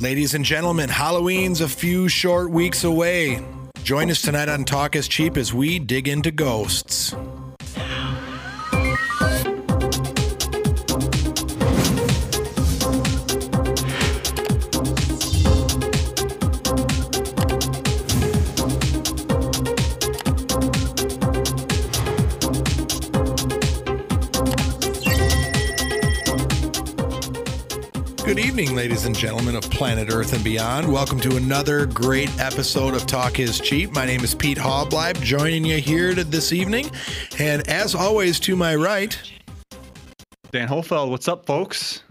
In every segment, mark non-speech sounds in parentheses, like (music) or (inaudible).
Ladies and gentlemen, Halloween's a few short weeks away. Join us tonight on Talk is Cheap as we dig into ghosts. Ladies and gentlemen of planet Earth and beyond. Welcome to another great episode of Talk is Cheap. My name is Pete Hobleib, joining you here this evening. And as always, to my right, Dan Hofeld, what's up, folks?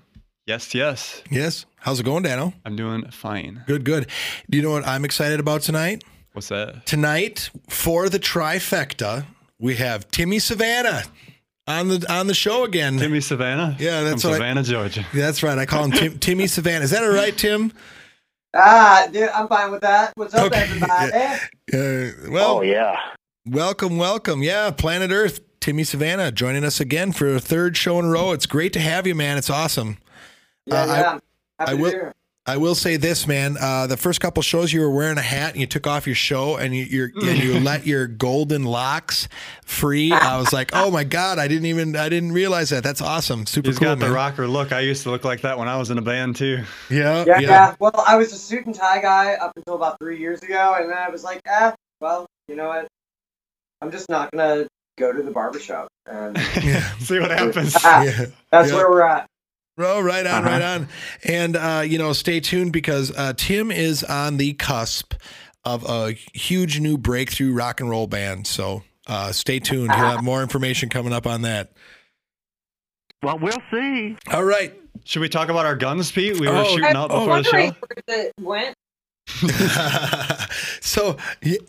Yes, yes. yes, how's it going, Dano? I'm doing fine. Good, good. Do you know what I'm excited about tonight? What's that? Tonight, for the trifecta, we have Timmy Savannah on the on the show again. Timmy Savannah? Yeah, that's From what I- Savannah, Georgia. That's right. I call him Tim, Timmy Savannah. Is that all right, Tim? Ah, dude, I'm fine with that. What's up, Okay, everybody? Uh, well, Oh yeah. Welcome, welcome. Yeah, Planet Earth, Timmy Savannah joining us again for a third show in a row. It's great to have you, man. It's awesome. Yeah, Uh, I- yeah. I'm happy I to will- be here. I will say this, man. Uh, the first couple shows, you were wearing a hat and you took off your show and you you're, and you let your golden locks free. I was like, oh my god, I didn't even I didn't realize that. That's awesome. Super He's cool, got the rocker look. I used to look like that when I was in a band, too. Yeah, Yeah, yeah, Well, I was a suit and tie guy up until about three years ago, and then I was like, ah, well, you know what? I'm just not gonna go to the barbershop, and yeah. (laughs) See what (laughs) happens. Ah, yeah. that's Yeah. where we're at. Oh, right on, Uh-huh. right on. And, uh, you know, stay tuned because uh, Tim is on the cusp of a huge new breakthrough rock and roll band. So uh, stay tuned. He'll have more information coming up on that. Well, we'll see. All right. Should we talk about our guns, Pete? We were Oh, shooting out oh, before the show. where went. (laughs) so,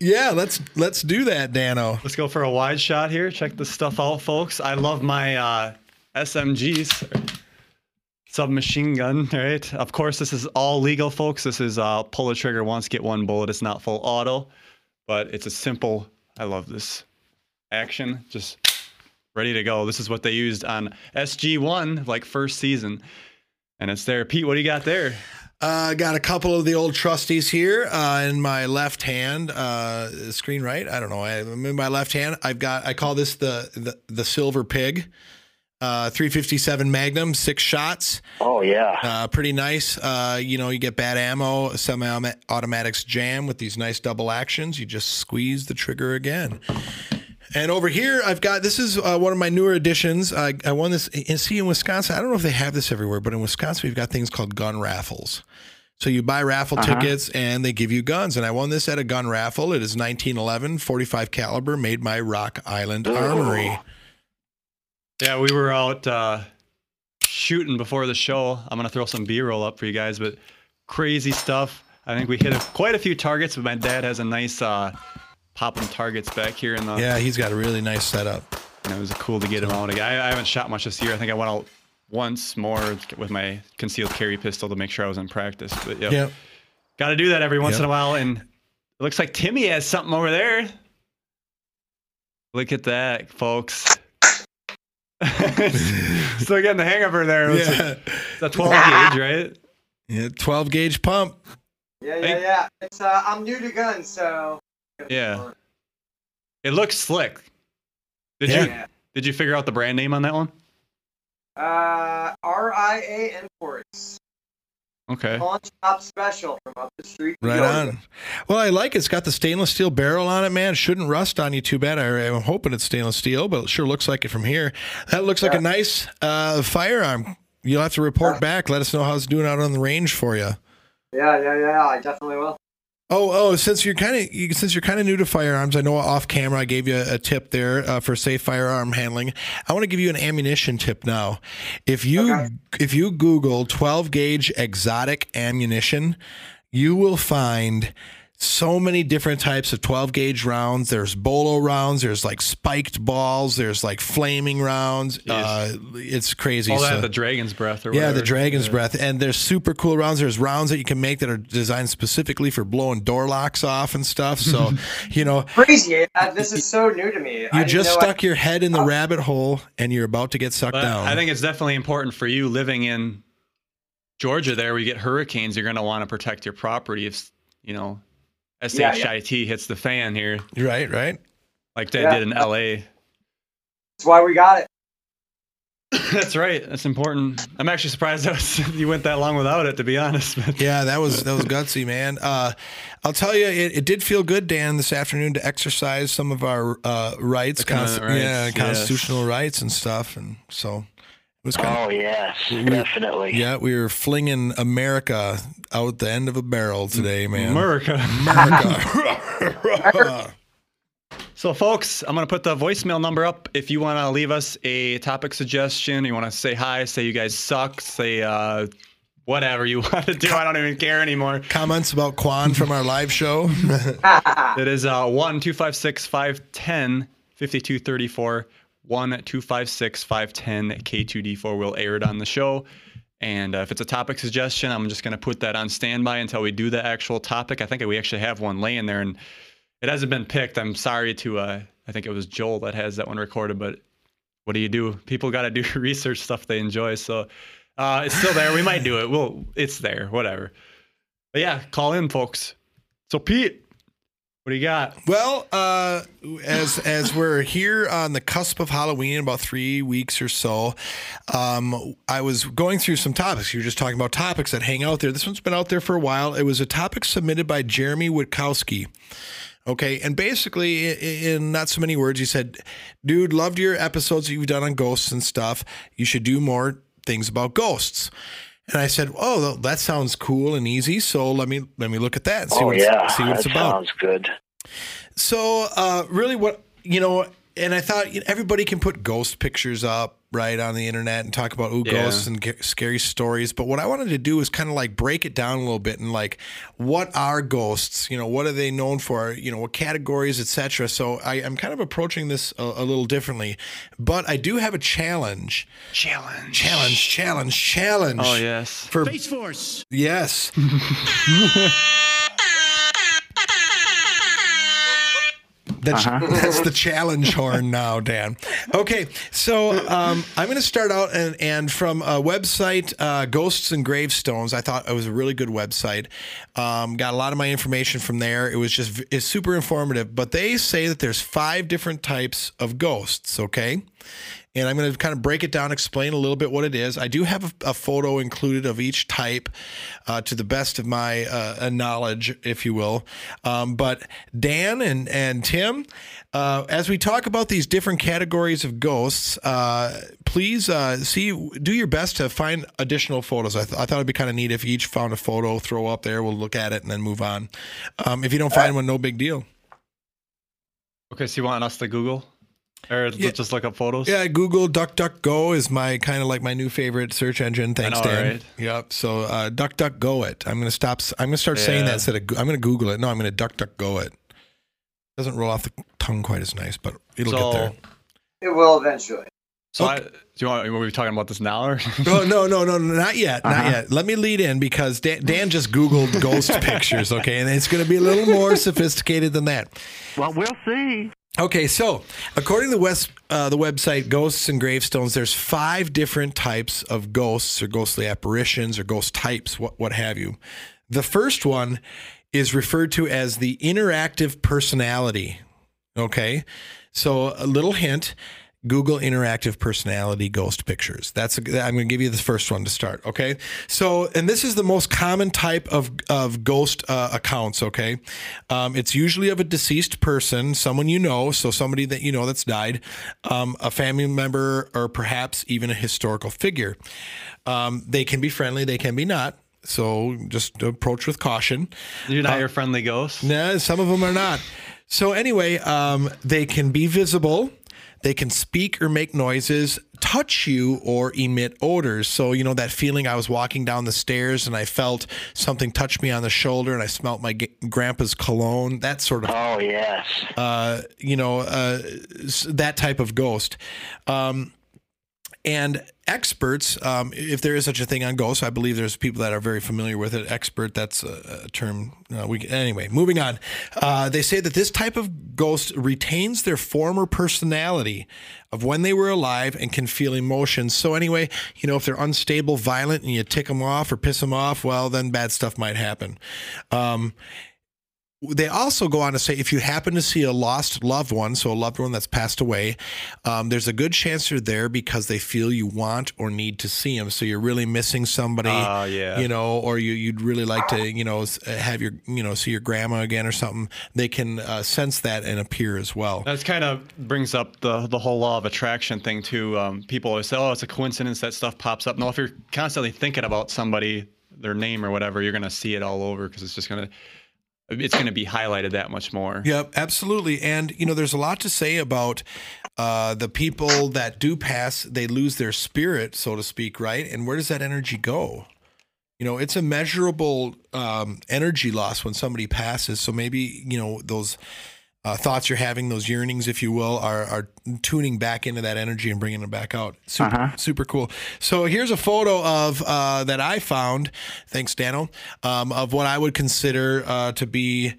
yeah, let's let's do that, Dano. Let's go for a wide shot here. Check this stuff out, folks. I love my uh, SMGs. Submachine gun, (laughs) right? Of course, this is all legal, folks. This is uh, pull the trigger once, get one bullet. It's not full auto, but it's a simple. I love this action. Just ready to go. This is what they used on SG1, like first season, and it's there. Pete, what do you got there? Uh, got a couple of the old trusties here uh, in my left hand, uh, screen right. I don't know. I'm in my left hand. I've got. I call this the the, the silver pig. Uh, 357 Magnum, six shots. Oh yeah. Uh, pretty nice. Uh, you know, you get bad ammo, semi-automatics jam with these nice double actions. You just squeeze the trigger again. And over here, I've got this is uh, one of my newer additions. I, I won this. And see, in Wisconsin, I don't know if they have this everywhere, but in Wisconsin, we've got things called gun raffles. So you buy raffle Uh-huh. tickets and they give you guns. And I won this at a gun raffle. It is 1911, 45 caliber, made by Rock Island Armory. Yeah, we were out uh, shooting before the show. I'm gonna throw some B-roll up for you guys, but crazy stuff. I think we hit a, quite a few targets, but my dad has a nice uh, popping targets back here in the. Yeah, he's got a really nice setup. And it was cool to get him out again. I, I haven't shot much this year. I think I went out once more with my concealed carry pistol to make sure I was in practice. But yeah, Yep. got to do that every once Yep. in a while. And it looks like Timmy has something over there. Look at that, folks. (laughs) Still getting the hang of her there. It's Yeah. a 12 gauge, right? yeah. 12 gauge pump. Yeah, yeah, yeah. It's uh, I'm new to guns, so Yeah. It looks slick. Did Yeah. you did you figure out the brand name on that one? Uh, RIA Imports. Okay. Pawn shop special from up the street. Right on. Well, I like it. It's got the stainless steel barrel on it, man. It shouldn't rust on you too bad. I, I'm hoping it's stainless steel, but it sure looks like it from here. That looks like a nice uh, firearm. You'll have to report Yeah. back. Let us know how it's doing out on the range for you. Yeah, yeah, yeah. I definitely will. Oh, oh! Since you're kind of you, since you're kind of new to firearms, I know off camera I gave you a, tip there uh, for safe firearm handling. I want to give you an ammunition tip now. If you Okay. if you Google 12 gauge exotic ammunition, you will find so many different types of 12 gauge rounds. There's bolo rounds. There's like spiked balls. There's like flaming rounds. Uh, it's crazy. All that So- the dragon's breath or yeah, the dragon's Yeah. breath. And there's super cool rounds. There's rounds that you can make that are designed specifically for blowing door locks off and stuff. So, (laughs) you know, Crazy. Uh, this is so new to me. you just stuck your head in the rabbit hole and you're about to get sucked down. I think it's definitely important for you living in Georgia, there we get hurricanes. You're going to want to protect your property if you know Yeah, shit yeah. hits the fan here, Right, right. like they Yeah. did in LA. That's why we got it. (laughs) That's right. That's important. I'm actually surprised that was, (laughs) you went that long without it, to be honest. But Yeah, that was that was gutsy, man. Uh, I'll tell you, it, it did feel good, Dan, this afternoon to exercise some of our uh, rights, The Amendment consti- yeah, rights, constitutional rights and stuff, and so it was kind of Oh yes, We- definitely. yeah. We were flinging America out the end of a barrel today, man. America. America. (laughs) (laughs) So, folks, I'm going to put the voicemail number up. If you want to leave us a topic suggestion, you want to say hi, say you guys suck, say uh, whatever you (laughs) want to do. I don't even care anymore. Comments about Quan from our live show. It is uh, 1 256 510 5234. 1 256 510 K2D4 will air it on the show. And uh, if it's a topic suggestion, I'm just going to put that on standby until we do the actual topic. I think we actually have one laying there and it hasn't been picked. I'm sorry to, uh, I think it was Joel that has that one recorded, but what do you do? People got to do (laughs) research stuff they enjoy. So uh, it's still there. We might do it. Well, it's there, whatever. But yeah, call in, folks. So, Pete, what do you got? Well, uh, as as we're here on the cusp of Halloween, about three weeks or so, um, I was going through some topics. You were just talking about topics that hang out there. This one's been out there for a while. It was a topic submitted by Jeremy Witkowski. Okay, and basically, in not so many words, he said, "Dude, loved your episodes that you've done on ghosts and stuff. You should do more things about ghosts." And I said, "Oh, that sounds cool and easy. So let me let me look at that and see oh what it's, yeah, see what it's that about." sounds good. So, uh, really, what you know, and I thought you know, everybody can put ghost pictures up right on the internet and talk about ooh Yeah. ghosts and g- scary stories. But what I wanted to do was kind of like break it down a little bit and like, what are ghosts? You know, what are they known for? You know, what categories, etc. So I, I'm kind of approaching this a, a little differently. But I do have a challenge, Challenge. challenge, challenge, challenge. Oh, yes. For Space Force. Yes. (laughs) That's, (laughs) that's the challenge horn now, Dan. Okay, so um, I'm going to start out and, and from a website, uh, Ghosts and Gravestones. I thought it was a really good website. Um, got a lot of my information from there. It was just it's super informative. But they say that there's five different types of ghosts. Okay, and I'm going to kind of break it down, explain a little bit what it is. I do have a, a photo included of each type uh, to the best of my uh, knowledge, if you will. Um, but Dan and, and Tim, uh, as we talk about these different categories of ghosts, uh, please uh, see, do your best to find additional photos. I, th- I thought it'd be kind of neat if you each found a photo, throw up there, we'll look at it and then move on. Um, if you don't find one, no big deal. Okay, so you want us to Google? Or Yeah. just look up photos? Yeah, Google DuckDuckGo is my kind of like my new favorite search engine. Thanks, know, Dan. right? Yep. So uh, DuckDuckGo it. I'm gonna stop. I'm gonna start saying that instead of. I'm gonna Google it. No, I'm gonna DuckDuckGo it. Doesn't roll off the tongue quite as nice, but it'll so, get there. It will eventually. so I, do you want, were we talking about this now? Or? No, (laughs) no, no, no, no, not yet, not Uh-huh. yet. Let me lead in because Dan, Dan just Googled ghost (laughs) pictures, okay, and it's going to be a little more sophisticated than that. Well, we'll see. Okay, so according to the West, uh, the website Ghosts and Gravestones, there's five different types of ghosts or ghostly apparitions or ghost types, what what have you. The first one is referred to as the interactive personality. Okay, so a little hint: Google interactive personality ghost pictures. That's a, I'm going to give you the first one to start. Okay, so and this is the most common type of of ghost uh, accounts. Okay, um, it's usually of a deceased person, someone you know, so somebody that you know that's died, um, a family member, or perhaps even a historical figure. Um, they can be friendly, they can be not. So just approach with caution. You're not your friendly ghost? No, some of them are not. So anyway, um, they can be visible. They can speak or make noises, touch you, or emit odors. So you know that feeling. I was walking down the stairs and I felt something touch me on the shoulder, and I smelt my g- grandpa's cologne. That sort of Oh yes. uh, you know, uh, that type of ghost. Um, and experts, um, if there is such a thing on ghosts, I believe there's people that are very familiar with it. Expert, that's a, a term. Uh, we anyway. Moving on, uh, they say that this type of ghost retains their former personality of when they were alive and can feel emotions. So anyway, you know, if they're unstable, violent, and you tick them off or piss them off, well, then bad stuff might happen. Um, they also go on to say if you happen to see a lost loved one, so a loved one that's passed away, um, there's a good chance you're there because they feel you want or need to see them. So you're really missing somebody, Ah, yeah. you know, or you, you'd really like to, you know, have your, you know, see your grandma again or something. They can uh, sense that and appear as well. That's kind of brings up the the whole law of attraction thing too. Um, people always say, "Oh, it's a coincidence that stuff pops up." No, if you're constantly thinking about somebody, their name or whatever, you're gonna see it all over because it's just gonna it's gonna be highlighted that much more. Yep, absolutely. And you know, there's a lot to say about uh, the people that do pass. They lose their spirit, so to speak, right? And where does that energy go? You know, it's a measurable um, energy loss when somebody passes. So maybe you know those uh, thoughts you're having, those yearnings, if you will, are are tuning back into that energy and bringing it back out. Super, super cool. So here's a photo of uh, that I found. Thanks, Dano. Um, of what I would consider uh, to be.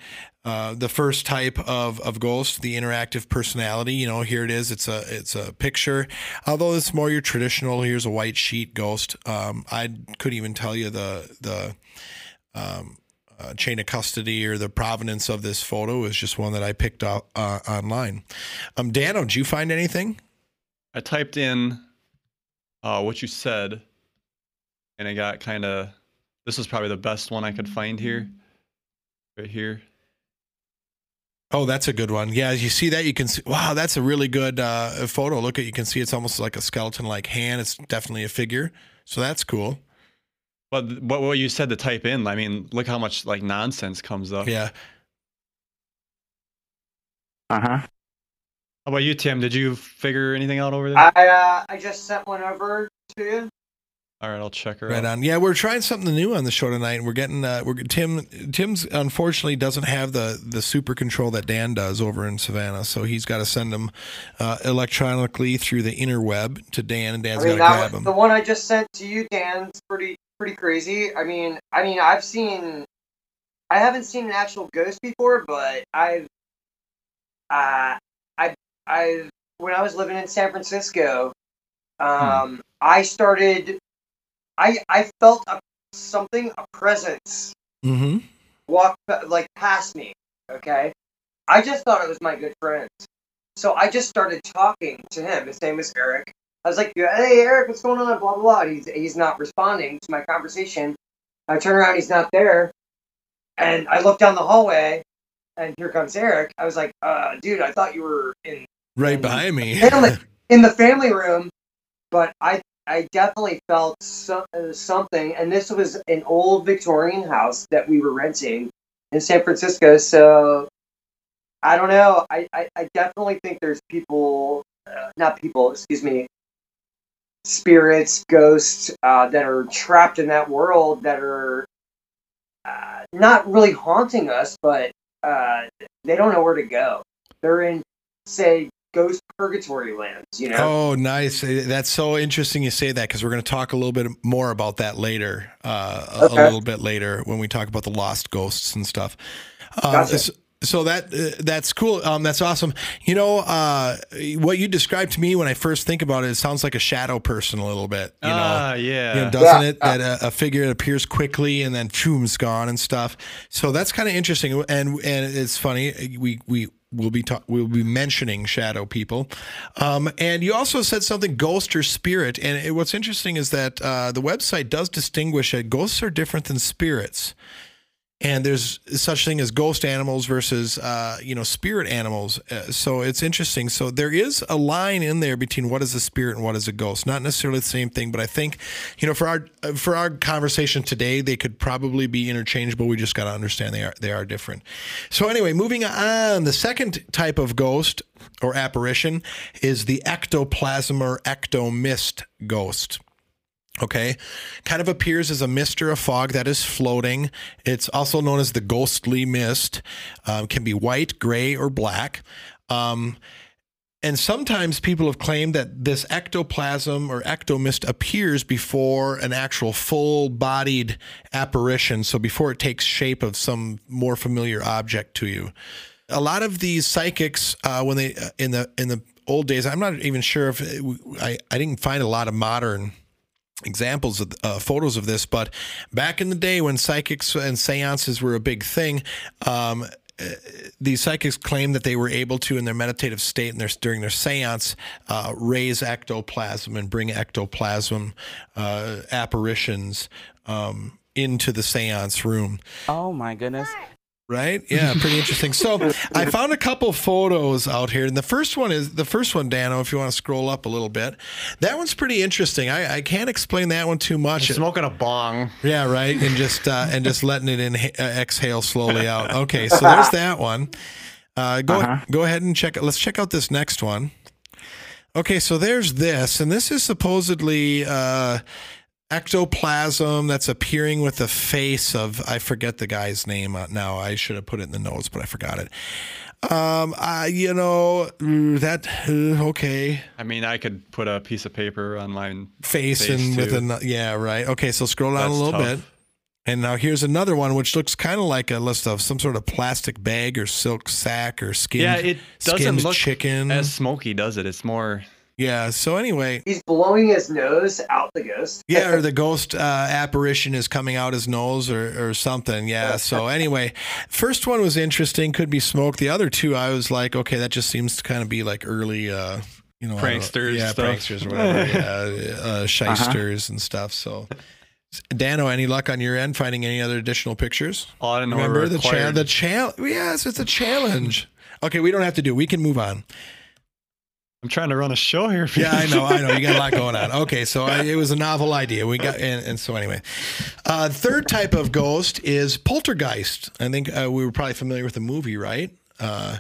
Uh, the first type of, of ghost, the interactive personality. You know, here it is. It's a it's a picture. Although it's more your traditional. Here's a white sheet ghost. Um, I couldn't even tell you the the um, uh, chain of custody or the provenance of this photo is just one that I picked up uh, online. Um, Dano, did you find anything? I typed in uh, what you said, and I got kind of. This was probably the best one I could find here. Right here. Oh, that's a good one. Yeah, as you see that you can see. Wow, that's a really good uh, photo. Look at you can see it's almost like a skeleton-like hand. It's definitely a figure. So that's cool. But th- what what you said to type in, I mean, look how much like nonsense comes up. Yeah. Uh huh. How about you, Tim? Did you figure anything out over there? I uh, I just sent one over to you. All right, I'll check her Right out. on. Yeah, we're trying something new on the show tonight, and we're getting uh, we're Tim. Tim's unfortunately doesn't have the the super control that Dan does over in Savannah, so he's got to send them uh, electronically through the interweb to Dan, and Dan's I mean, got to grab was, them. the one I just sent to you, Dan, is pretty pretty crazy. I mean, I mean, I've seen, I haven't seen an actual ghost before, but I've, uh, I, I, when I was living in San Francisco, um, I started, I, I felt a, something, a presence Mm-hmm. walk like past me. Okay, I just thought it was my good friend, so I just started talking to him. His name is Eric. I was like, "Hey, Eric, what's going on?" Blah blah blah. He's he's not responding to my conversation. I turn around, he's not there, and I look down the hallway, and here comes Eric. I was like, uh, "Dude, I thought you were in Right behind me. (laughs) family in the family room, but I I definitely felt so, uh, something, and this was an old Victorian house that we were renting in San Francisco. So I don't know. I I, I definitely think there's people, uh, not people, excuse me, spirits, ghosts uh, that are trapped in that world that are uh, not really haunting us, but uh, they don't know where to go. They're in, say, ghost purgatory lands. You know. Oh, nice. Uh, That's so interesting you say that because we're going to talk a little bit more about that later, uh, a- a little bit later when we talk about the lost ghosts and stuff. Um, Gotcha. So that uh, that's cool. Um, that's awesome. You know, uh, what you described to me when I first think about it, it sounds like a shadow person a little bit. You know, ah, yeah. you know, doesn't Yeah. it? That a, a figure appears quickly and then choom's gone and stuff. So that's kind of interesting. And and it's funny. We we will be ta- we'll be mentioning shadow people. Um, and you also said something ghost or spirit. And it, what's interesting is that uh, the website does distinguish that ghosts are different than spirits. And there's such thing as ghost animals versus, uh, you know, spirit animals. Uh, so it's interesting. So there is a line in there between what is a spirit and what is a ghost. Not necessarily the same thing, but I think, you know, for our for our conversation today, they could probably be interchangeable. We just got to understand they are they are different. So anyway, moving on. The second type of ghost or apparition is the ectoplasm or ectomist ghost. Okay. Kind of appears as a mist or a fog that is floating. It's also known as the ghostly mist. Um, can be white, gray, or black. Um, and sometimes people have claimed that this ectoplasm or ectomist appears before an actual full bodied apparition. So before it takes shape of some more familiar object to you. A lot of these psychics, uh, when they uh, in the in the old days, I'm not even sure if it, I I didn't find a lot of modern examples of uh, photos of this, but back in the day when psychics and seances were a big thing, um, these psychics claim that they were able to, in their meditative state and their during their séance, uh, raise ectoplasm and bring ectoplasm uh, apparitions um, into the séance room. Oh my goodness. Right? Yeah, pretty interesting. So (laughs) I found a couple photos out here, and the first one is the first one, Dano. If you want to scroll up a little bit, that one's pretty interesting. I, I can't explain that one too much. Smoking a bong. Yeah, right, and just uh, and just letting it in, uh, exhale slowly out. Okay, so there's that one. Uh, go Uh-huh. go ahead and check it. Let's check out this next one. Okay, so there's this, and this is supposedly uh, ectoplasm that's appearing with the face of I forget the guy's name uh, now. I should have put it in the notes, but I forgot it. Um, I you know mm, that uh, okay I mean, I could put a piece of paper on my face, Face, and with too. an yeah right. Okay, so scroll down a little tough. bit. And now here's another one, which looks kind of like a list of some sort of plastic bag or silk sack or skin. Yeah, it doesn't look chicken. as smoky, does it? It's more. Yeah. So anyway, He's blowing his nose out the ghost. yeah, or (laughs) the ghost uh, apparition is coming out his nose or, or something. Yeah. So anyway, first one was interesting. Could be smoke. The other two, I was like, okay, that just seems to kind of be like early, uh, you know, I. Pranksters yeah, stuff. pranksters or whatever, (laughs) yeah, uh, shysters and stuff. So. Dano, any luck on your end finding any other additional pictures? Oh, I didn't know Remember the cha- required. the challenge? Yes, it's a challenge. Okay, we don't have to do. it. We can move on. I'm trying to run a show here. For Yeah, I know, I know. You got a lot going on. (laughs) Okay, so I, it was a novel idea. We got, and, and so anyway, uh, third type of ghost is poltergeist. I think uh, we were probably familiar with the movie, right? Uh,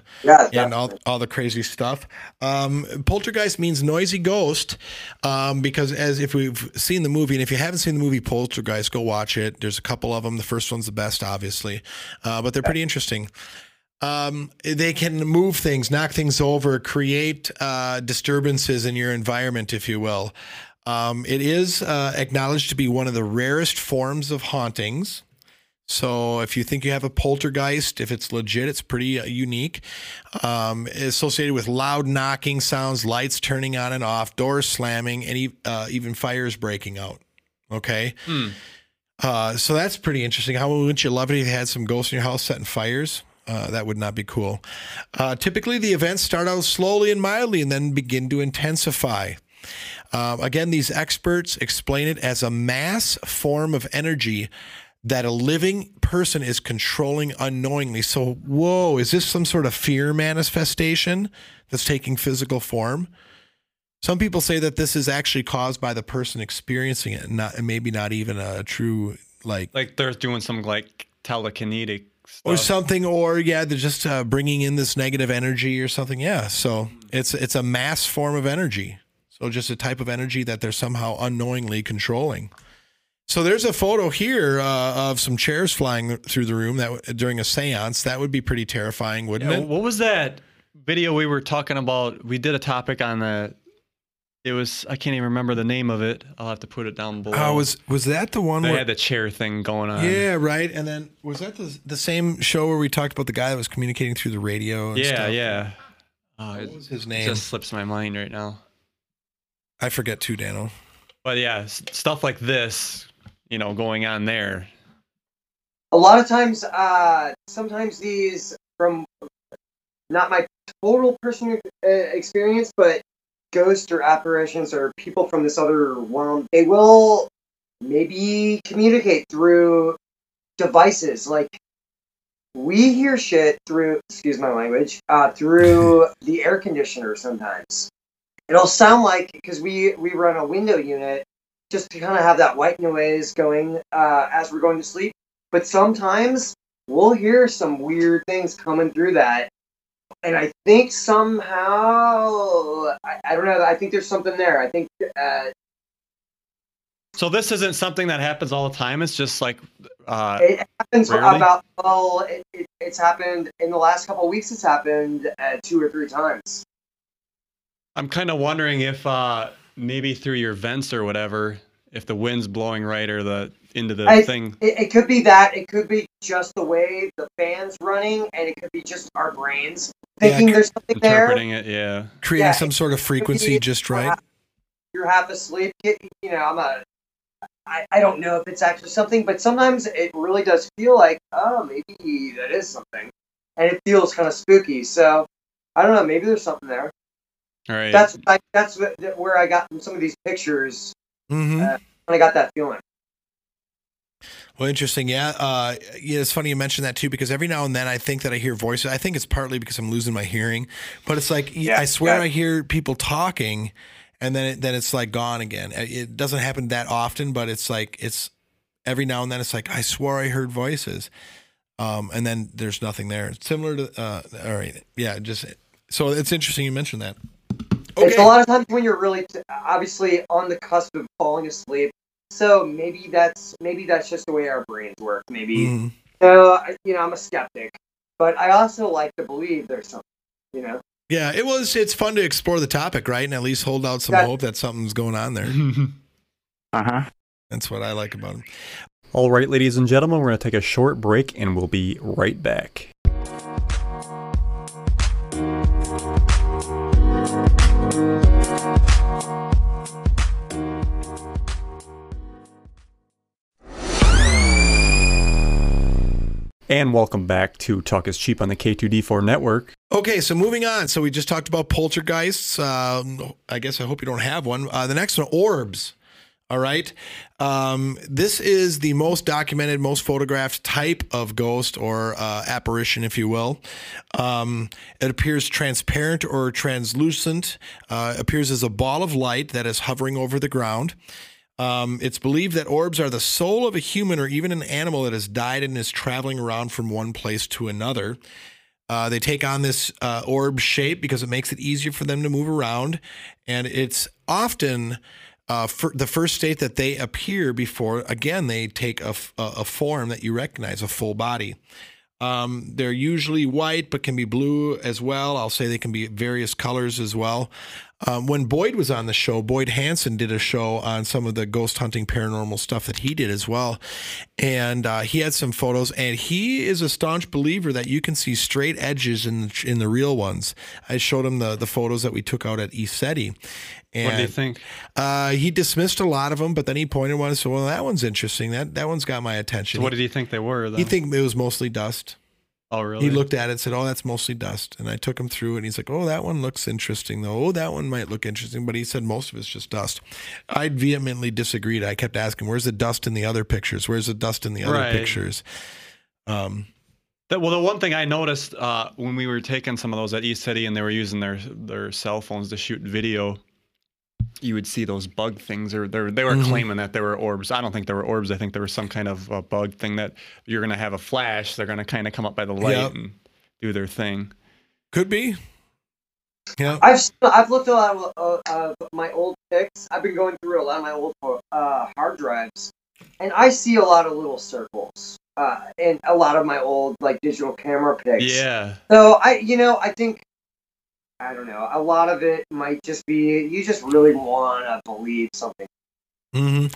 Yeah, and all, all the crazy stuff. Um, poltergeist means noisy ghost um, because, as if we've seen the movie, and if you haven't seen the movie Poltergeist, go watch it. There's a couple of them. The first one's the best, obviously, uh, but they're pretty interesting. Um, they can move things, knock things over, create uh, disturbances in your environment, if you will. Um, it is uh, acknowledged to be one of the rarest forms of hauntings. So if you think you have a poltergeist, if it's legit, it's pretty uh, unique. Um, associated with loud knocking sounds, lights turning on and off, doors slamming, and uh, even fires breaking out. Okay. Hmm. Uh, so that's pretty interesting. How wouldn't you love it if you had some ghosts in your house setting fires? Uh, that would not be cool. Uh, typically, the events start out slowly and mildly and then begin to intensify. Um, again, these experts explain it as a mass form of energy that a living person is controlling unknowingly. So, whoa, is this some sort of fear manifestation that's taking physical form? Some people say that this is actually caused by the person experiencing it, not and maybe not even a true like Like they're doing some like telekinetic stuff. or something, or yeah, they're just uh, bringing in this negative energy or something. Yeah, so it's it's a mass form of energy. So just a type of energy that they're somehow unknowingly controlling. So there's a photo here uh, of some chairs flying through the room that during a séance. That would be pretty terrifying, wouldn't Yeah, it? what was that video we were talking about? We did a topic on the. It was I can't even remember the name of it. I'll have to put it down below. Oh, was was that the one they where? had the chair thing going on. Yeah, right. And then was that the the same show where we talked about the guy that was communicating through the radio? And yeah, stuff? yeah. Oh, What was his name? just slips my mind right now. I forget too, Dano. But yeah, s- stuff like this, you know, going on there. a lot of times uh sometimes these from not my total personal uh, experience but ghosts or apparitions or people from this other realm they will maybe communicate through devices like we hear shit through excuse my language uh through (laughs) the air conditioner sometimes it'll sound like because we we run a window unit just to kind of have that white noise going uh as we're going to sleep but sometimes we'll hear some weird things coming through that. And I think somehow, I, I don't know, I think there's something there. I think, uh, So this isn't something that happens all the time. It's just like, uh, it happens Rarely? about, well, it, it, it's happened in the last couple of weeks, it's happened uh, two or three times. I'm kind of wondering if uh, maybe through your vents or whatever, if the wind's blowing right or the into the I- thing. It, it could be that. It could be just the way the fan's running, and it could be just our brains thinking c- there's something there. Interpreting it, yeah. Creating Yeah, some sort of frequency be- just right. You're half asleep. You you know, I'm a. I, I don't know if it's actually something, but sometimes it really does feel like, oh, maybe that is something, and it feels kind of spooky. So I don't know. Maybe there's something there. All right. That's I, that's where I got from some of these pictures hmm Uh, when I got that feeling. Well, interesting. Yeah. Uh, yeah. It's funny you mentioned that too, because every now and then I think that I hear voices. I think it's partly because I'm losing my hearing, but it's like Yeah, I swear yeah. I hear people talking, and then it, then it's like gone again. It it doesn't happen that often, but it's like it's every now and then it's like I swore I heard voices, um, and then there's nothing there. Similar to. Uh, all right. Yeah. Just so it's interesting you mentioned that. It's a lot of times when you're really t- obviously on the cusp of falling asleep. So maybe that's maybe that's just the way our brains work. Maybe Mhm. so. You know, I'm a skeptic, but I also like to believe there's something. You know, Yeah, it was. It's fun to explore the topic, right? And at least hold out some That- hope that something's going on there. (laughs) Uh huh. That's what I like about it. All right, ladies and gentlemen, we're going to take a short break and we'll be right back. And welcome back to Talk is Cheap on the K2D4 network. Okay, so moving on. So we just talked about poltergeists. Um, I guess I hope you don't have one. Uh, the next one, orbs. All right. Um, this is the most documented, most photographed type of ghost or uh, apparition, if you will. Um, it appears transparent or translucent, uh, appears as a ball of light that is hovering over the ground. Um, it's believed that orbs are the soul of a human or even an animal that has died and is traveling around from one place to another. Uh, they take on this uh, orb shape because it makes it easier for them to move around, and it's often uh, the first state that they appear before. Again, they take a form that you recognize, a full body. Um, they're usually white, but can be blue as well. I'll say they can be various colors as well. Um, when Boyd was on the show, Boyd Hansen did a show on some of the ghost hunting paranormal stuff that he did as well. And uh, he had some photos, and he is a staunch believer that you can see straight edges in the, in the real ones. I showed him the, the photos that we took out at ECETI. And What do you think? Uh, he dismissed a lot of them, but then he pointed one and said, Well, that one's interesting. That, that one's got my attention. So what did you think they were? Then? he think it was mostly dust. Oh, really? He looked at it and said, "Oh, that's mostly dust." And I took him through it. and He's like, "Oh, that one looks interesting, though. Oh, that one might look interesting." But he said most of it's just dust. I vehemently disagreed. I kept asking, "Where's the dust in the other pictures? Where's the dust in the other Right. pictures?" Um, That, well, the one thing I noticed uh, when we were taking some of those at ECETI and they were using their their cell phones to shoot video, you would see those bug things, or they were, they were Mhm. claiming that there were orbs. I don't think there were orbs. I think there was some kind of uh bug thing that you're going to have a flash. They're going to kind of come up by the light Yep. and do their thing. could be. Yeah. I've s- I've looked at a lot of, uh, of my old pics. I've been going through a lot of my old uh, hard drives, and I see a lot of little circles. Uh, and a lot of my old like digital camera pics. Yeah. So I, you know, I think, I don't know. A lot of it might just be you just really want to believe something. hmm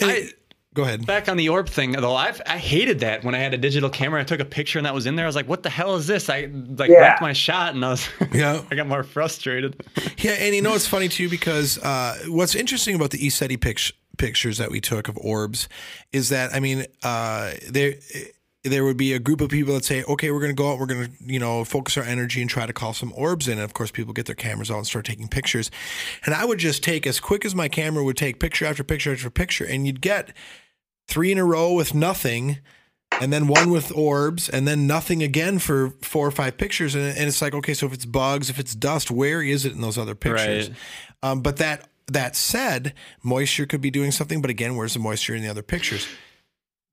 I- go ahead. Back on the orb thing though, I've I hated that when I had a digital camera. I took a picture and that was in there. I was like, "What the hell is this?" I like Yeah. wrecked my shot and I was (laughs) Yeah. I got more frustrated. Yeah, and you know it's funny too because uh, what's interesting about the ECETI pic- pictures that we took of orbs is that I mean uh, there there would be a group of people that say, okay, we're going to go out, we're going to you know focus our energy and try to call some orbs in. And of course, people get their cameras out and start taking pictures, and I would just take as quick as my camera would take picture after picture after picture, and you'd get three in a row with nothing and then one with orbs, and then nothing again for four or five pictures. And, and it's like, okay, so if it's bugs, if it's dust, where is it in those other pictures? Right. Um, but that that said, moisture could be doing something. But again, where's the moisture in the other pictures?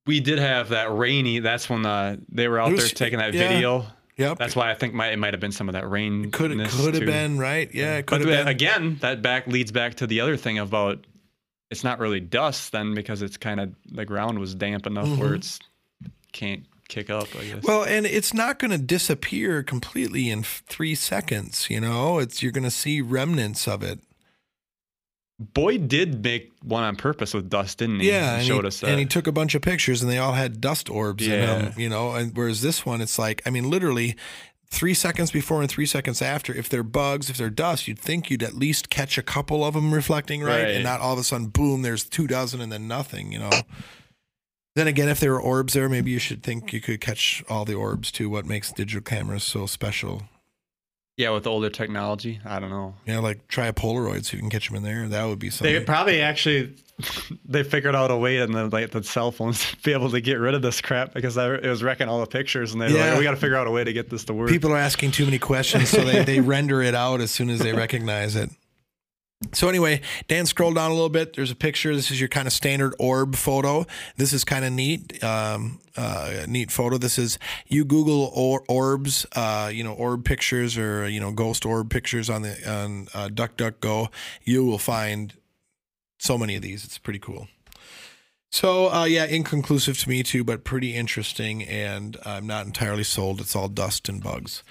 We did have that rainy. That's when uh, they were out It there taking that yeah. video. Yep, That's why I think might, it might have been some of that rain. could could have been right. Yeah, it could But have been. again, that back leads back to the other thing about it's not really dust then because it's kind of the ground was damp enough where Mhm. it's can't kick up. I guess. Well, and it's not going to disappear completely in three seconds. You know, it's you're going to see remnants of it. Boyd did make one on purpose with dust, didn't he? Yeah, he and showed he, us that. and he took a bunch of pictures, and they all had dust orbs in Yeah. them. You know, and whereas this one, it's like, I mean, literally. Three seconds before and three seconds after, if they're bugs, if they're dust, you'd think you'd at least catch a couple of them reflecting right, Right. and not all of a sudden, boom, there's two dozen and then nothing. You know. Then again, if there were orbs there, maybe you should think you could catch all the orbs too. What makes digital cameras so special? Yeah, with older technology, I don't know. Yeah, like try a Polaroid so you can catch them in there. That would be something. They probably actually (laughs) they figured out a way in the like the cell phones to be able to get rid of this crap because it was wrecking all the pictures, and they were Yeah. like, we got to figure out a way to get this to work. People are asking too many questions, so they, they (laughs) render it out as soon as they recognize it. So anyway, Dan, scroll down a little bit. There's a picture. This is your kind of standard orb photo. This is kind of neat, um, uh, neat photo. This is you Google or, orbs, uh, you know, orb pictures or you know ghost orb pictures on the on uh, DuckDuckGo. You will find so many of these. It's pretty cool. So uh, yeah, inconclusive to me too, but pretty interesting. And I'm not entirely sold. It's all dust and bugs.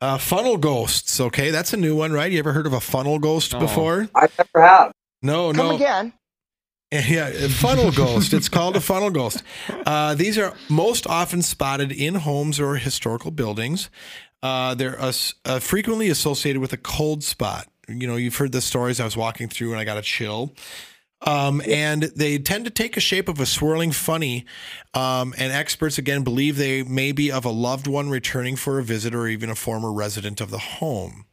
Uh, funnel ghosts. Okay, that's a new one, right? You ever heard of a funnel ghost No. before? I never have. No, no. Come no. again. (laughs) Yeah, funnel ghost. It's called a funnel ghost. (laughs) Uh, these are most often spotted in homes or historical buildings. Uh, they're as- uh, frequently associated with a cold spot. You know, you've heard the stories. I was walking through and I got a chill. Um, and they tend to take a shape of a swirling funny. Um, and experts again believe they may be of a loved one returning for a visit or even a former resident of the home.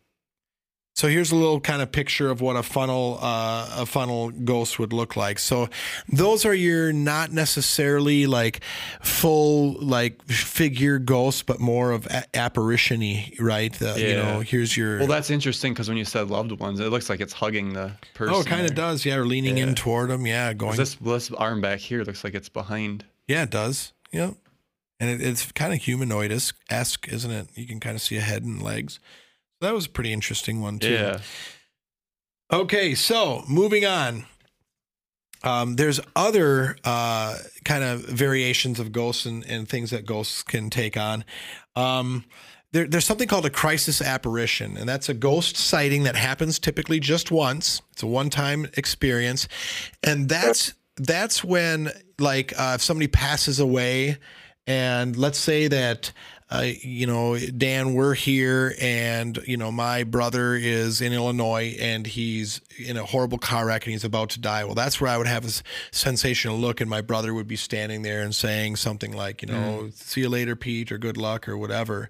So here's a little kind of picture of what a funnel uh, a funnel ghost would look like. So those are your not necessarily like full like figure ghosts, but more of a- apparition-y, right? The, You know, here's your well, that's interesting because when you said loved ones, it looks like it's hugging the person. oh, it kind of does, yeah, or leaning in toward them, yeah, going, This this arm back here looks like it's behind. yeah, it does, yeah, and it, it's kind of humanoid esque, isn't it? You can kind of see a head and legs. That was a pretty interesting one too. Yeah. Okay, so moving on. Um, there's other uh, kind of variations of ghosts and, and things that ghosts can take on. Um, there, there's something called a crisis apparition, and that's a ghost sighting that happens typically just once. It's a one-time experience, and that's that's when like uh, if somebody passes away, and let's say that uh, you know, Dan, we're here, and you know, my brother is in Illinois, and he's in a horrible car wreck, and he's about to die. Well, that's where I would have a sensational look, and my brother would be standing there and saying something like, you know, "See you later, Pete," or "Good luck," or whatever.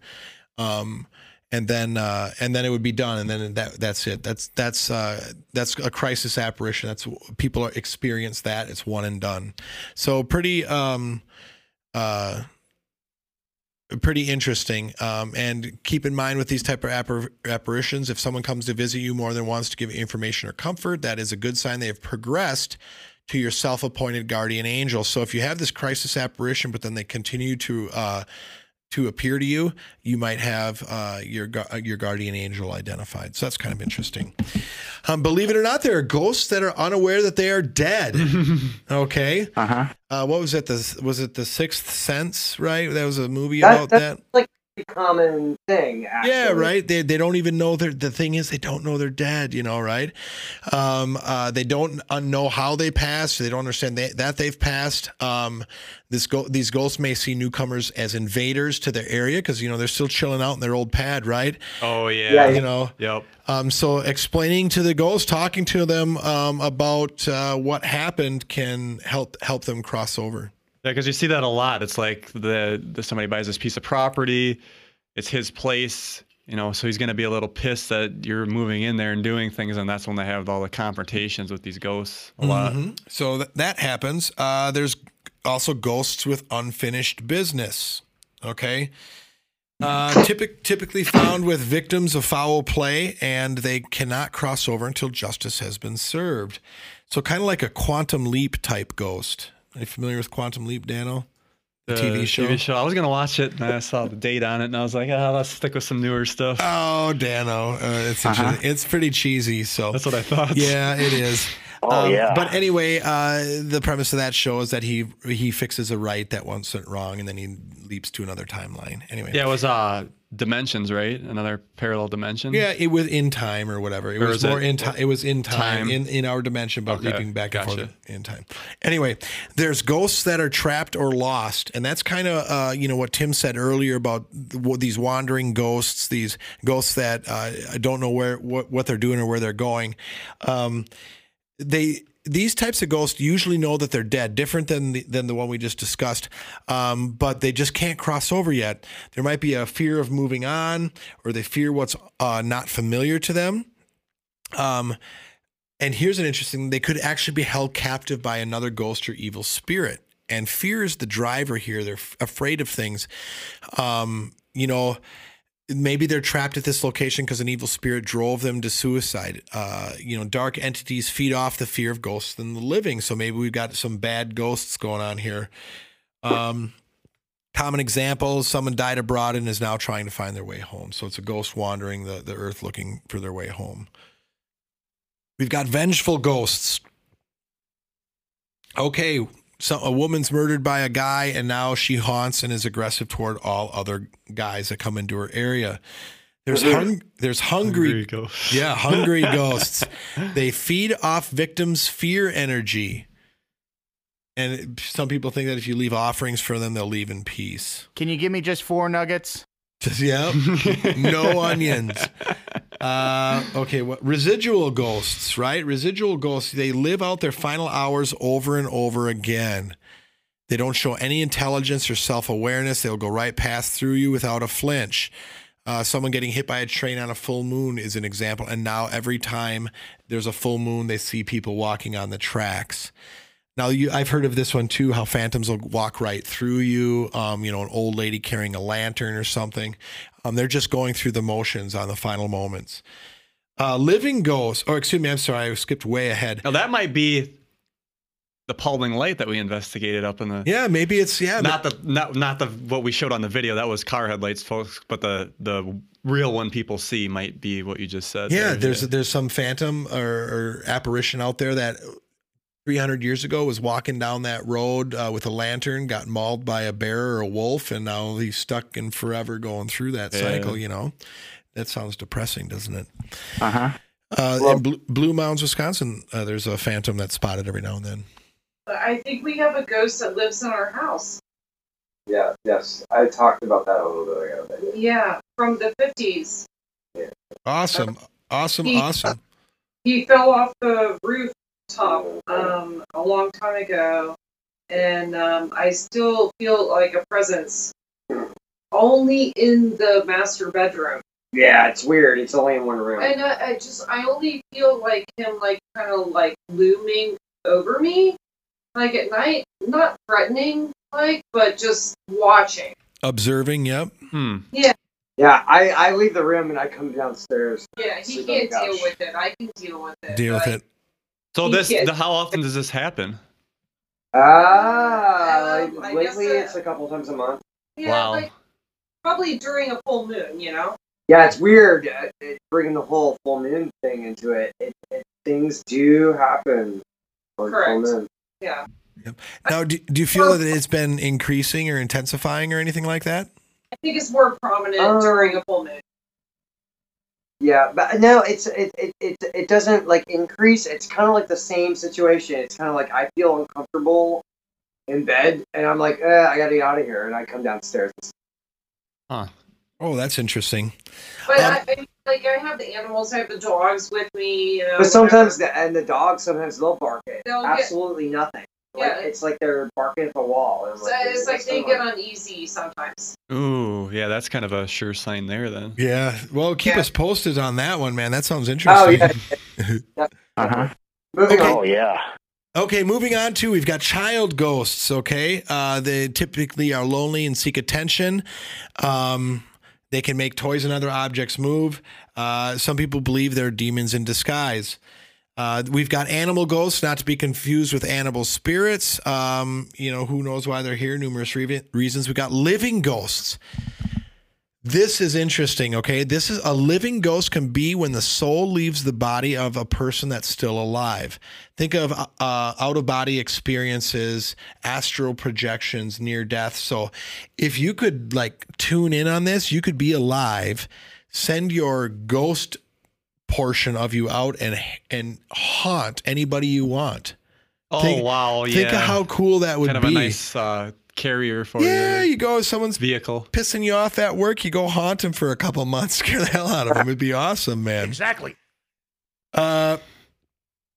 Um, and then uh, and then it would be done, and then that that's it. That's that's uh, that's a crisis apparition. That's people experience that. It's one and done. So pretty. Um, uh, pretty interesting. Um, and keep in mind with these type of appar- apparitions, if someone comes to visit you more than once to give you information or comfort, that is a good sign they have progressed to your self-appointed guardian angel. So if you have this crisis apparition, but then they continue to uh, to appear to you, you might have uh, your uh, your guardian angel identified. So that's kind of interesting. Um, believe it or not, there are ghosts that are unaware that they are dead. (laughs) okay. Uh huh. Uh, what was it? The was it the Sixth Sense? Right, that was a movie That- about that. like common thing. Actually. Yeah, right. They they don't even know they're the thing is they don't know they're dead. You know, right? Um, uh, they don't uh, know how they passed. They don't understand they, that they've passed. Um, this go- these ghosts may see newcomers as invaders to their area because you know they're still chilling out in their old pad, right? Oh yeah. Yeah, You know, Yep. um, so explaining to the ghosts, talking to them um, about uh, what happened can help help them cross over. Yeah, because you see that a lot. It's like the, the somebody buys this piece of property, it's his place, you know, so he's going to be a little pissed that you're moving in there and doing things, and that's when they have all the confrontations with these ghosts a lot. Mhm. So th- that happens. Uh, there's also ghosts with unfinished business. Okay. Uh, typic- typically found with victims of foul play, and they cannot cross over until justice has been served. So, kind of like a quantum leap type ghost. Are you familiar with Quantum Leap, Dano? The TV show? TV show. I was gonna watch it, and I saw the date on it, and I was like, ah, let's stick with some newer stuff. Oh, Dano, uh, it's Uh-huh. it's pretty cheesy. So That's what I thought. Yeah, it is. (laughs) Oh Um, yeah. But anyway, uh, the premise of that show is that he he fixes a right that once went wrong, and then he leaps to another timeline. Anyway, Yeah, it was uh dimensions, right? Another parallel dimension. yeah, it was in time or whatever. It Or was is it more in time. It was in time, time? in in our dimension, but Okay, leaping back and forth in time. Anyway, there's ghosts that are trapped or lost, and that's kind of uh, you know what Tim said earlier about these wandering ghosts, these ghosts that uh, don't know where what, what they're doing or where they're going. Um, they these types of ghosts usually know that they're dead, different than the, than the one we just discussed, um, but they just can't cross over yet. There might be a fear of moving on, or they fear what's uh, not familiar to them. Um, and here's an interesting: they could actually be held captive by another ghost or evil spirit. And fear is the driver here. They're f- afraid of things. Um, you know, maybe they're trapped at this location because an evil spirit drove them to suicide. Uh, you know, dark entities feed off the fear of ghosts than the living. So maybe we've got some bad ghosts going on here. Um, common example: someone died abroad and is now trying to find their way home. So it's a ghost wandering the, the earth looking for their way home. We've got vengeful ghosts. Okay, so a woman's murdered by a guy, and now she haunts and is aggressive toward all other guys that come into her area. There's mm-hmm. hung, there's hungry, ghosts. yeah, hungry (laughs) ghosts. They feed off victims' fear energy, and some people think that if you leave offerings for them, they'll leave in peace. Can you give me just four nuggets? Yep. no (laughs) onions. Uh, okay, what residual ghosts, right? Residual ghosts, they live out their final hours over and over again. They don't show any intelligence or self awareness. They'll go right past through you without a flinch. Uh, someone getting hit by a train on a full moon is an example. And now, every time there's a full moon, they see people walking on the tracks. Now, you, I've heard of this one too. How phantoms will walk right through you. Um, you know, an old lady carrying a lantern or something. Um, they're just going through the motions on the final moments. Uh, living ghosts, or excuse me, I'm sorry, I skipped way ahead. Now that might be the Paulding light that we investigated up in the. Yeah, maybe it's yeah, Not the not not the what we showed on the video. That was car headlights, folks. But the the real one people see might be what you just said. Yeah, there. there's there's some phantom or, or apparition out there that 300 years ago was walking down that road uh, with a lantern, got mauled by a bear or a wolf, and now he's stuck in forever going through that Yeah. cycle. You know, that sounds depressing, doesn't it? Uh huh. Uh, Well- in Blue, Blue Mounds, Wisconsin, uh, there's a phantom that's spotted every now and then. I think we have a ghost that lives in our house. Yeah, yes. I talked about that a little bit ago. Yeah, from the 50s. Awesome, awesome, He- awesome. He fell off the rooftop um, a long time ago, and um, I still feel like a presence only in the master bedroom. Yeah, it's weird. It's only in one room. And I, I just, I only feel like him, like, kind of like looming over me, like at night, not threatening, like, but just watching. Observing, yep. Hmm. Yeah, I, I leave the room and I come downstairs. Yeah, he can't deal with it. I can deal with it. Deal with it. So this, the, how often does this happen? Ah, Um, like, lately that- it's a couple times a month. Yeah, Wow. like probably during a full moon, you know. Yeah, it's weird uh, it, bringing the whole full moon thing into it. it, it things do happen on full Correct. moon. Yeah. Now, do, do you feel that it's been increasing or intensifying or anything like that? I think it's more prominent Um, during a full moon. Yeah, but no, it's it it it, it doesn't like increase. It's kind of like the same situation. It's kind of like I feel uncomfortable in bed, and I'm like, eh, I gotta get out of here, and I come downstairs. Huh. Oh, that's interesting. But Um, I, I like I have the animals, I have the dogs with me, you know. But sometimes the and the dogs sometimes they'll bark at They'll get- absolutely nothing. Like Yeah. it's like they're barking at the wall. And I'm So it's like they get on? uneasy sometimes. Ooh, yeah, that's kind of a sure sign there then. Yeah. Well, keep Yeah. us posted on that one, man. That sounds interesting. Oh (laughs) interesting. yeah. Uh huh. Okay. Oh yeah. Okay, moving on to we've got child ghosts. Okay, uh, they typically are lonely and seek attention. Um, they can make toys and other objects move. Uh, some people believe they're demons in disguise. Uh, we've got animal ghosts, not to be confused with animal spirits. Um, you know, who knows why they're here? Numerous re- reasons. We've got living ghosts. This is interesting. Okay, this is a living ghost can be when the soul leaves the body of a person that's still alive. Think of uh, out of body experiences, astral projections, near death. So, if you could like tune in on this, you could be alive, send your ghost portion of you out and and haunt anybody you want. Oh Think- wow, yeah. Think of how cool that would be kind of be. a nice uh, carrier for you. yeah, your you go. Someone's vehicle. pissing you off at work, you go haunt him for a couple months, (laughs) scare the hell out of him. It'd be awesome, man. Exactly. Uh,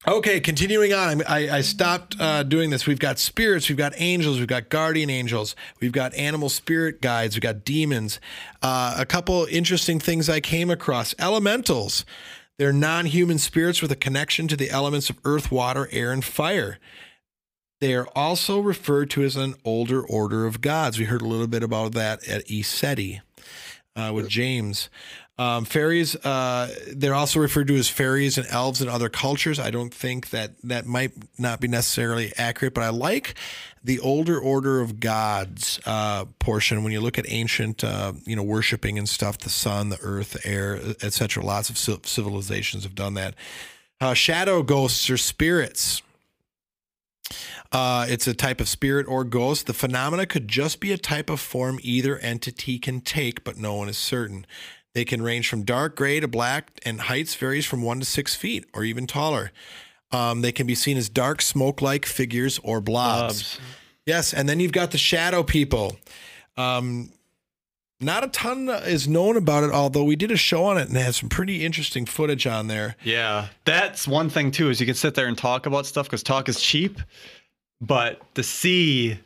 okay, continuing on. I, I stopped uh, doing this. We've got spirits, we've got angels, we've got guardian angels, we've got animal spirit guides, we've got demons. Uh, a couple interesting things I came across elementals. They're non human spirits with a connection to the elements of earth, water, air, and fire. They are also referred to as an older order of gods. We heard a little bit about that at ECETI uh, with James. Um, fairies, uh, they're also referred to as fairies and elves in other cultures. I don't think that that might not be necessarily accurate, but I like the older order of gods uh, portion when you look at ancient, uh, you know, worshiping and stuff, the sun, the earth, the air, etc. Lots of civilizations have done that. Uh, shadow ghosts or spirits. Uh, it's a type of spirit or ghost. The phenomena could just be a type of form either entity can take, but no one is certain. They can range from dark gray to black, and heights varies from one to six feet or even taller. Um, they can be seen as dark, smoke-like figures or blobs. Blobs. Yes, and then you've got the shadow people. Um, not a ton is known about it, although we did a show on it and it has some pretty interesting footage on there. Yeah, that's one thing too. Is you can sit there and talk about stuff because talk is cheap, but to see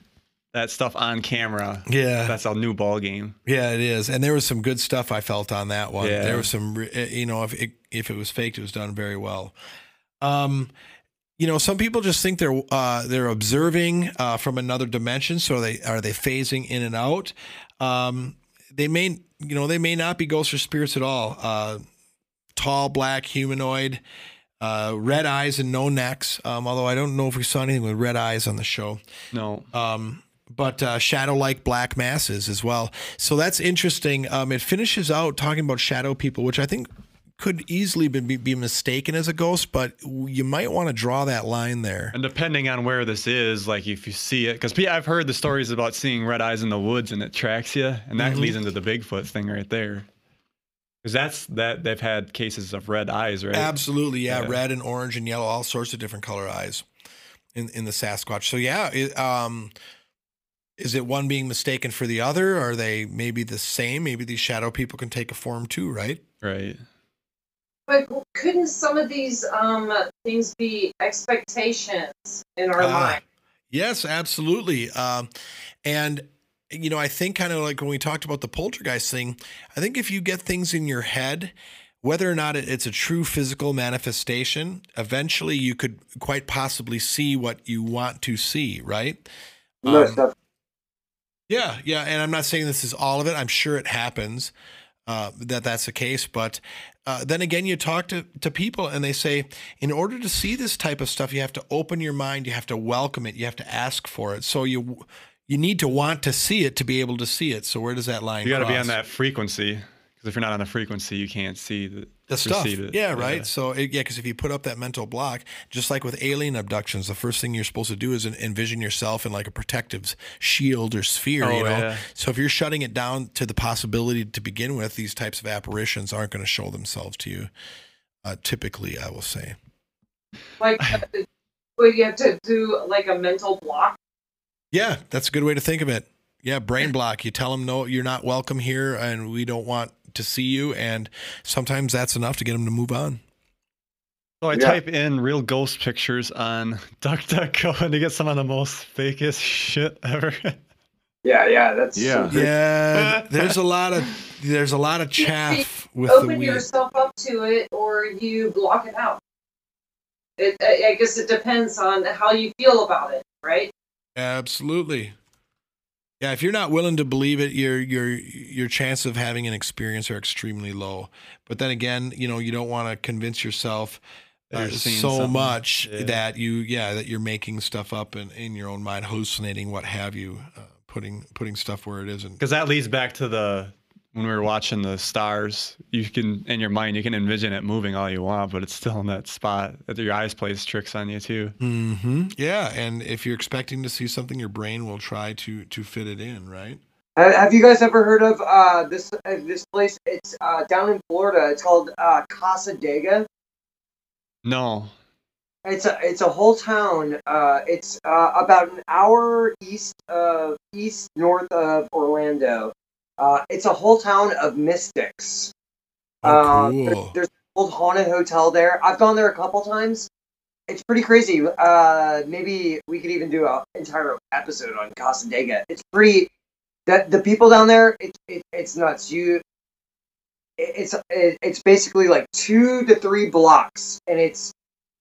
that stuff on camera, Yeah, that's a new ball game. Yeah, it is, and there was some good stuff I felt on that one. Yeah. There was some, eh, you know, if it, if it was faked, it was done very well. Um, you know, some people just think they're uh, they're observing uh, from another dimension. So are they are they phasing in and out? Um, they may, you know, they may not be ghosts or spirits at all. Uh, tall, black, humanoid, uh, red eyes and no necks. Um, although I don't know if we saw anything with red eyes on the show No, um, but uh, shadow like black masses as well. So that's interesting. Um, it finishes out talking about shadow people, which I think could easily be, be mistaken as a ghost, but you might want to draw that line there. and depending on where this is, like if you see it, because I've heard the stories about seeing red eyes in the woods and it tracks you, and that Mhm. leads into the Bigfoot thing right there. Because that's that they've had cases of red eyes, right? Absolutely, yeah, Yeah. red and orange and yellow, all sorts of different color eyes in in the Sasquatch. So yeah, it, um, is it one being mistaken for the other? Are they maybe the same? Maybe these shadow people can take a form too, right? Right. But couldn't some of these um, things be expectations in our Ah, mind? Yes, absolutely. Um, and you know, I think kind of like when we talked about the poltergeist thing, I think if you get things in your head, whether or not it's a true physical manifestation, eventually you could quite possibly see what you want to see, right? Most Um, yeah, yeah, and I'm not saying this is all of it. I'm sure it happens uh, that that's the case, but uh, then again, you talk to to people and they say, in order to see this type of stuff, you have to open your mind, you have to welcome it, you have to ask for it. So you you need to want to see it to be able to see it. So where does that line? You got to be on that frequency. Because if you're not on the frequency, you can't see the, the stuff. it. Yeah, right. So it, yeah, because if you put up that mental block, just like with alien abductions, the first thing you're supposed to do is envision yourself in like a protective shield or sphere. Oh, you know. yeah. So if you're shutting it down to the possibility to begin with, these types of apparitions aren't going to show themselves to you. Uh, typically, I will say. Like, uh, would you have to do like a mental block? Yeah, that's a good way to think of it. Yeah, brain block. You tell them no, you're not welcome here, and we don't want to see you. And sometimes that's enough to get them to move on. So I Yeah. type in real ghost pictures on DuckDuckGo and to get some of the most fakest shit ever. yeah, yeah, that's Yeah. Yeah, (laughs) there's a lot of there's a lot of chaff with the Open weed. yourself up to it, or you block it out. It, I I guess it depends on how you feel about it, right? Absolutely. Yeah, if you're not willing to believe it, your your your chance of having an experience are extremely low. But then again, you know, you don't want to convince yourself uh, so something. much Yeah. that you yeah that you're making stuff up in, in your own mind, hallucinating, what have you, uh, putting putting stuff where it isn't. Because that leads back to the when we were watching the stars, you can in your mind you can envision it moving all you want, but it's still in that spot that your eyes plays tricks on you too. hmm Yeah, and if you're expecting to see something, your brain will try to to fit it in, right? Have you guys ever heard of uh, this uh, this place? It's uh, down in Florida. It's called uh, Cassadaga. No. It's a it's a whole town. Uh, it's uh, about an hour east of east north of Orlando. Uh, it's a whole town of mystics. Oh, Uh, cool. there- there's an old haunted hotel there. I've gone there a couple times. It's pretty crazy. Uh, maybe we could even do an entire episode on Cassadaga. It's pretty. That the people down there, it, it it's nuts. You, it, it's it, it's basically like two to three blocks, and it's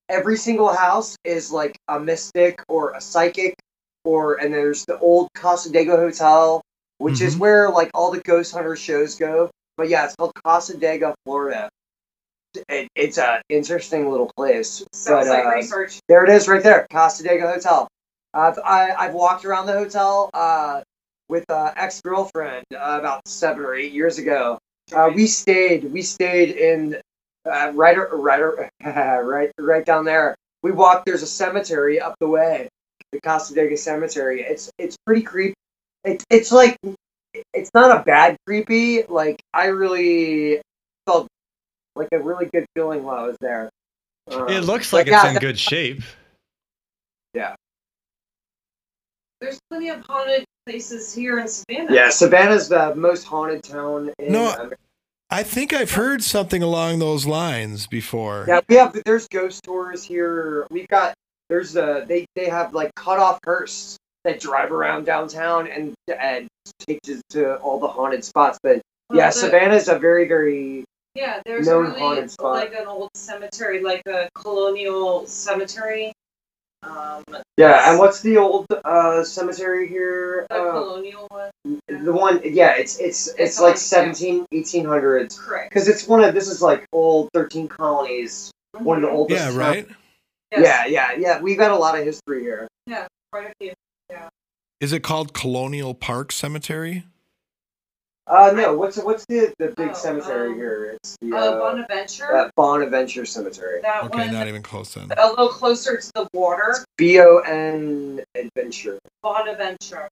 every single house is like a mystic or a psychic, or and there's the old Cassadaga Hotel, which is Mhm. where like all the ghost hunter shows go. But yeah, it's called Cassadaga, Florida. It, it's a interesting little place. Sounds but, like uh, research. There it is, right there, Cassadaga Hotel. I've I, I've walked around the hotel uh, with uh, ex girlfriend uh, about seven or eight years ago. Uh, we stayed we stayed in uh, right right (laughs) right right down there. We walked. There's a cemetery up the way, the Cassadaga Cemetery. It's it's pretty creepy. It, it's like it's not a bad creepy. Like I really felt like a really good feeling while I was there. Um, It looks but like yeah, it's in good shape. Yeah. There's plenty of haunted places here in Savannah. Yeah, Savannah's the most haunted town in No, America. I think I've heard something along those lines before. Yeah, we have there's ghost tours here. We've got there's a they they have like cut off hearse that drive around downtown and and take you to all the haunted spots. But Well, yeah, the- Savannah's a very very Yeah, there's known really haunted spot. like an old cemetery, like a colonial cemetery. Um, yeah. And what's the old uh cemetery here? the Uh, colonial one. the one yeah, it's it's it's, It's like on- 17 1800s Correct. because it's one of this is like old 13 colonies, one of the oldest. Yeah, right. Yes, Yeah, yeah, yeah. We've got a lot of history here. Yeah, quite a few. Is it called Colonial Park Cemetery? Uh, no. What's what's the the big Oh, cemetery um, here? It's the Uh, uh, Bonaventure. uh, Bonaventure Cemetery. that Okay, one. not even close then. a little closer to the water. B O N Adventure. Bonaventure.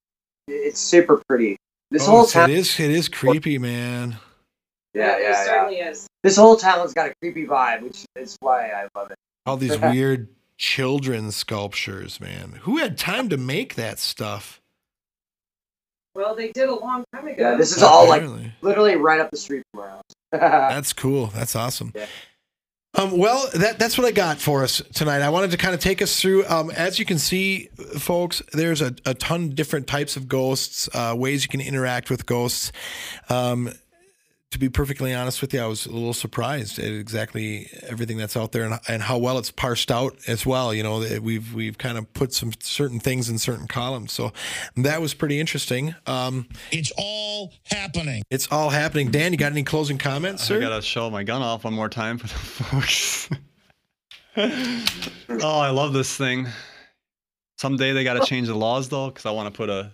It's super pretty. This Oh, whole town. it is. It is creepy, man. Yeah, It yeah, yeah. certainly is. This whole town's got a creepy vibe, which is why I love it. All these (laughs) weird children sculptures, man. Who had time to make that stuff? Well, they did a long time ago. Yeah, this is all like literally right up the street from our house. (laughs) That's cool. That's awesome. Yeah. Um, well, that, that's what I got for us tonight. I wanted to kind of take us through. Um, as you can see, folks, there's a, a ton of different types of ghosts, uh, ways you can interact with ghosts. Um, to be perfectly honest with you, I was a little surprised at exactly everything that's out there and, and how well it's parsed out as well. You know, we've we've kind of put some certain things in certain columns, so that was pretty interesting. Um, It's all happening. it's all happening. Dan, you got any closing comments, I sir? gotta show my gun off one more time for the (laughs) folks. oh, I love this thing. Someday they gotta change the laws though, because I want to put a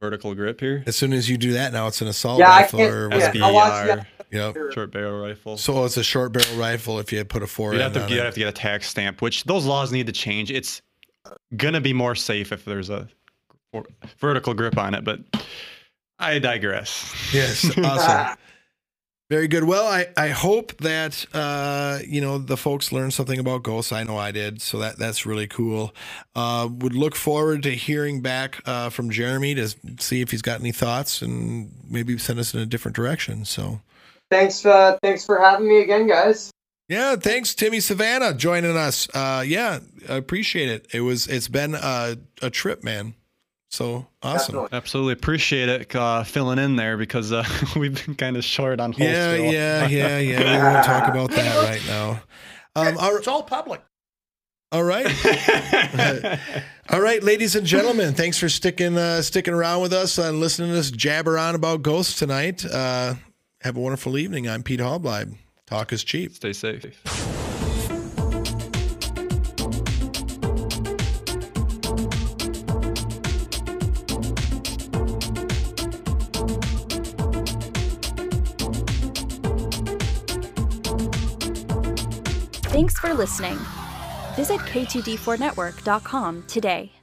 vertical grip here. As soon as you do that, now it's an assault Yeah, rifle can't- or yeah, whatever. I'll watch SBR, Yep. short barrel rifle. So it's a short barrel rifle if you put a four You'd have to, on you'd it. have to get a tax stamp, which those laws need to change. It's gonna be more safe if there's a vertical grip on it, but I digress. Yes, (laughs) awesome. Very good. Well, I, I hope that uh, you know the folks learned something about ghosts. I know I did, so that that's really cool. Uh, would look forward to hearing back uh, from Jeremy to see if he's got any thoughts and maybe send us in a different direction. So thanks, uh, thanks for having me again, guys. yeah, thanks Timmy Savannah joining us. Uh, yeah, I appreciate it. It was it's been a, a trip, man. So awesome. Definitely. Absolutely appreciate it uh, filling in there because uh, (laughs) we've been kind of short on Yeah, Holtzville. yeah, (laughs) yeah, yeah. We won't talk about that right now. Um, all, It's all public. all right. (laughs) All right, ladies and gentlemen, thanks for sticking uh, sticking around with us and listening to us jabber on about ghosts tonight. Uh, have a wonderful evening. I'm Pete Hallbleib. Talk is cheap. Stay safe. Thanks for listening. Visit k2d4network.com today.